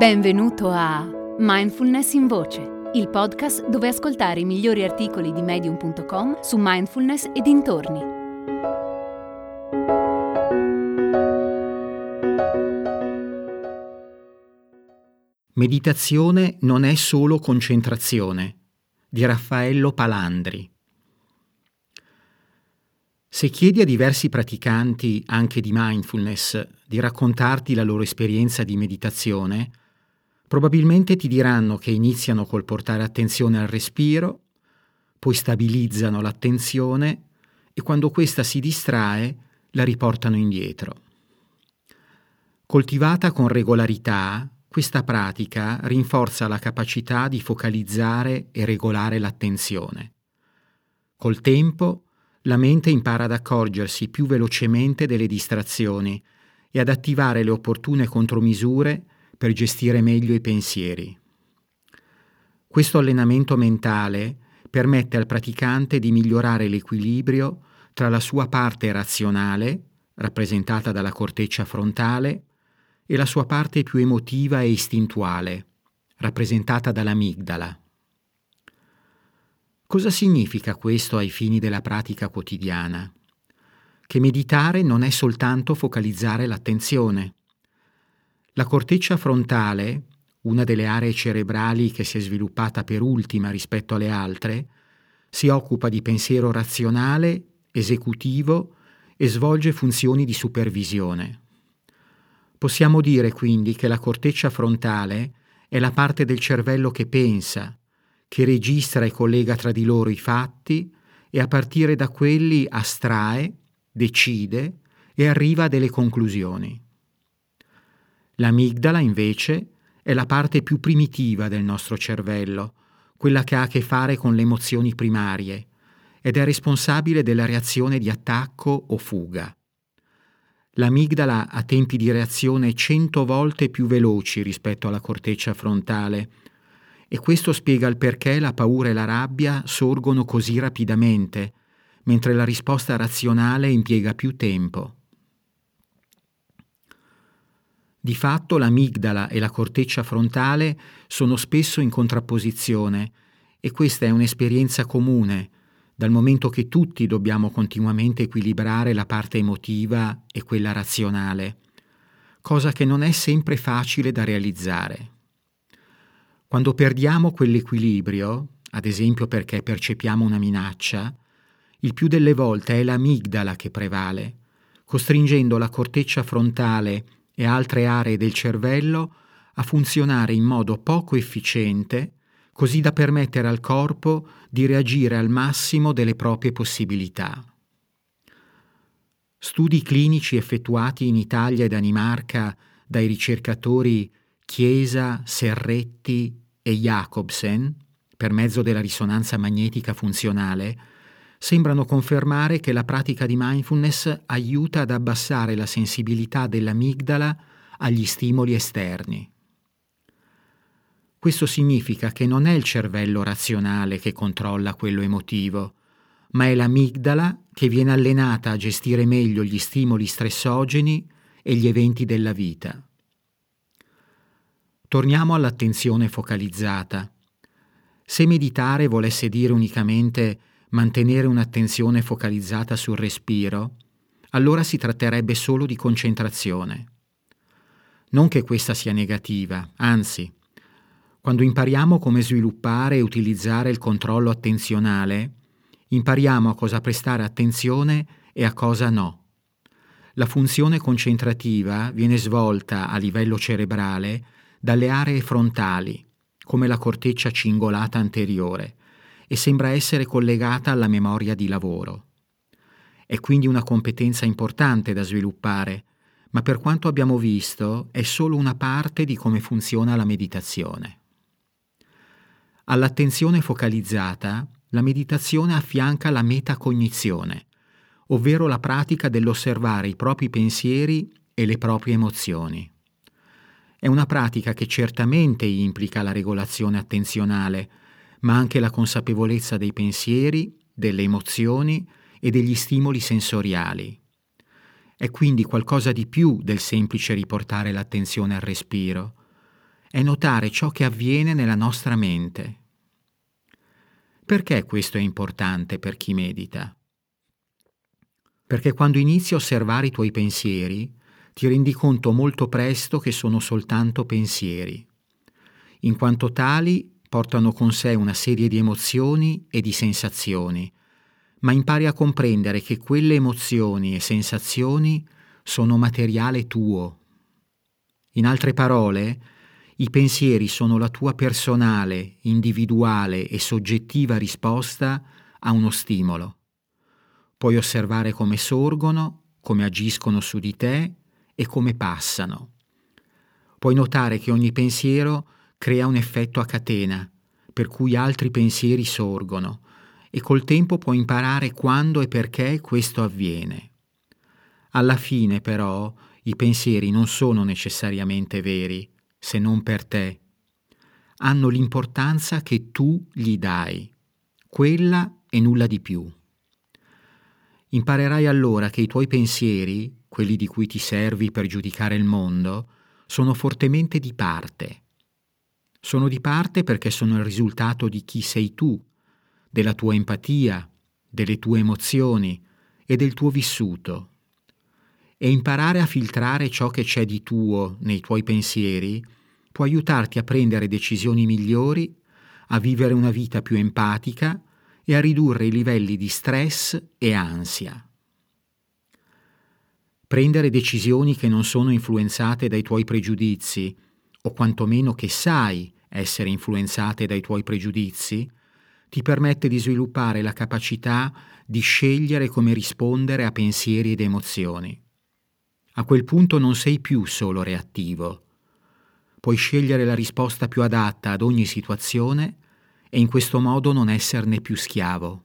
Benvenuto a Mindfulness in Voce, il podcast dove ascoltare i migliori articoli di medium.com su mindfulness e dintorni. Meditazione non è solo concentrazione di Raffaello Palandri. Se chiedi a diversi praticanti anche di mindfulness di raccontarti la loro esperienza di meditazione, probabilmente ti diranno che iniziano col portare attenzione al respiro, poi stabilizzano l'attenzione e quando questa si distrae la riportano indietro. Coltivata con regolarità, questa pratica rinforza la capacità di focalizzare e regolare l'attenzione. Col tempo, la mente impara ad accorgersi più velocemente delle distrazioni e ad attivare le opportune contromisure per gestire meglio i pensieri. Questo allenamento mentale permette al praticante di migliorare l'equilibrio tra la sua parte razionale, rappresentata dalla corteccia frontale, e la sua parte più emotiva e istintuale, rappresentata dall'amigdala. Cosa significa questo ai fini della pratica quotidiana? Che meditare non è soltanto focalizzare l'attenzione. La corteccia frontale, una delle aree cerebrali che si è sviluppata per ultima rispetto alle altre, si occupa di pensiero razionale, esecutivo e svolge funzioni di supervisione. Possiamo dire quindi che la corteccia frontale è la parte del cervello che pensa, che registra e collega tra di loro i fatti e a partire da quelli astrae, decide e arriva a delle conclusioni. L'amigdala, invece, è la parte più primitiva del nostro cervello, quella che ha a che fare con le emozioni primarie, ed è responsabile della reazione di attacco o fuga. L'amigdala ha tempi di reazione cento volte più veloci rispetto alla corteccia frontale e questo spiega il perché la paura e la rabbia sorgono così rapidamente, mentre la risposta razionale impiega più tempo. Di fatto l'amigdala e la corteccia frontale sono spesso in contrapposizione e questa è un'esperienza comune, dal momento che tutti dobbiamo continuamente equilibrare la parte emotiva e quella razionale, cosa che non è sempre facile da realizzare. Quando perdiamo quell'equilibrio, ad esempio perché percepiamo una minaccia, il più delle volte è l'amigdala che prevale, costringendo la corteccia frontale e altre aree del cervello a funzionare in modo poco efficiente, così da permettere al corpo di reagire al massimo delle proprie possibilità. Studi clinici effettuati in Italia e Danimarca dai ricercatori Chiesa, Serretti e Jacobsen, per mezzo della risonanza magnetica funzionale, sembrano confermare che la pratica di mindfulness aiuta ad abbassare la sensibilità dell'amigdala agli stimoli esterni. Questo significa che non è il cervello razionale che controlla quello emotivo, ma è l'amigdala che viene allenata a gestire meglio gli stimoli stressogeni e gli eventi della vita. Torniamo all'attenzione focalizzata. Se meditare volesse dire unicamente mantenere un'attenzione focalizzata sul respiro, allora si tratterebbe solo di concentrazione. Non che questa sia negativa, anzi, quando impariamo come sviluppare e utilizzare il controllo attenzionale, impariamo a cosa prestare attenzione e a cosa no. La funzione concentrativa viene svolta a livello cerebrale dalle aree frontali, come la corteccia cingolata anteriore, e sembra essere collegata alla memoria di lavoro. È quindi una competenza importante da sviluppare, ma per quanto abbiamo visto è solo una parte di come funziona la meditazione. All'attenzione focalizzata, la meditazione affianca la metacognizione, ovvero la pratica dell'osservare i propri pensieri e le proprie emozioni. È una pratica che certamente implica la regolazione attenzionale, ma anche la consapevolezza dei pensieri, delle emozioni e degli stimoli sensoriali. È quindi qualcosa di più del semplice riportare l'attenzione al respiro. è notare ciò che avviene nella nostra mente. Perché questo è importante per chi medita? Perché quando inizi a osservare i tuoi pensieri, ti rendi conto molto presto che sono soltanto pensieri. In quanto tali, portano con sé una serie di emozioni e di sensazioni, ma impari a comprendere che quelle emozioni e sensazioni sono materiale tuo. In altre parole, i pensieri sono la tua personale, individuale e soggettiva risposta a uno stimolo. Puoi osservare come sorgono, come agiscono su di te e come passano. Puoi notare che ogni pensiero crea un effetto a catena, per cui altri pensieri sorgono, e col tempo puoi imparare quando e perché questo avviene. Alla fine, però, i pensieri non sono necessariamente veri, se non per te. Hanno l'importanza che tu gli dai, quella e nulla di più. Imparerai allora che i tuoi pensieri, quelli di cui ti servi per giudicare il mondo, sono fortemente di parte. Sono di parte perché sono il risultato di chi sei tu, della tua empatia, delle tue emozioni e del tuo vissuto e imparare a filtrare ciò che c'è di tuo nei tuoi pensieri può aiutarti a prendere decisioni migliori, a vivere una vita più empatica e a ridurre i livelli di stress e ansia. Prendere decisioni che non sono influenzate dai tuoi pregiudizi, o quantomeno che sai essere influenzate dai tuoi pregiudizi, ti permette di sviluppare la capacità di scegliere come rispondere a pensieri ed emozioni. A quel punto non sei più solo reattivo. Puoi scegliere la risposta più adatta ad ogni situazione e in questo modo non esserne più schiavo.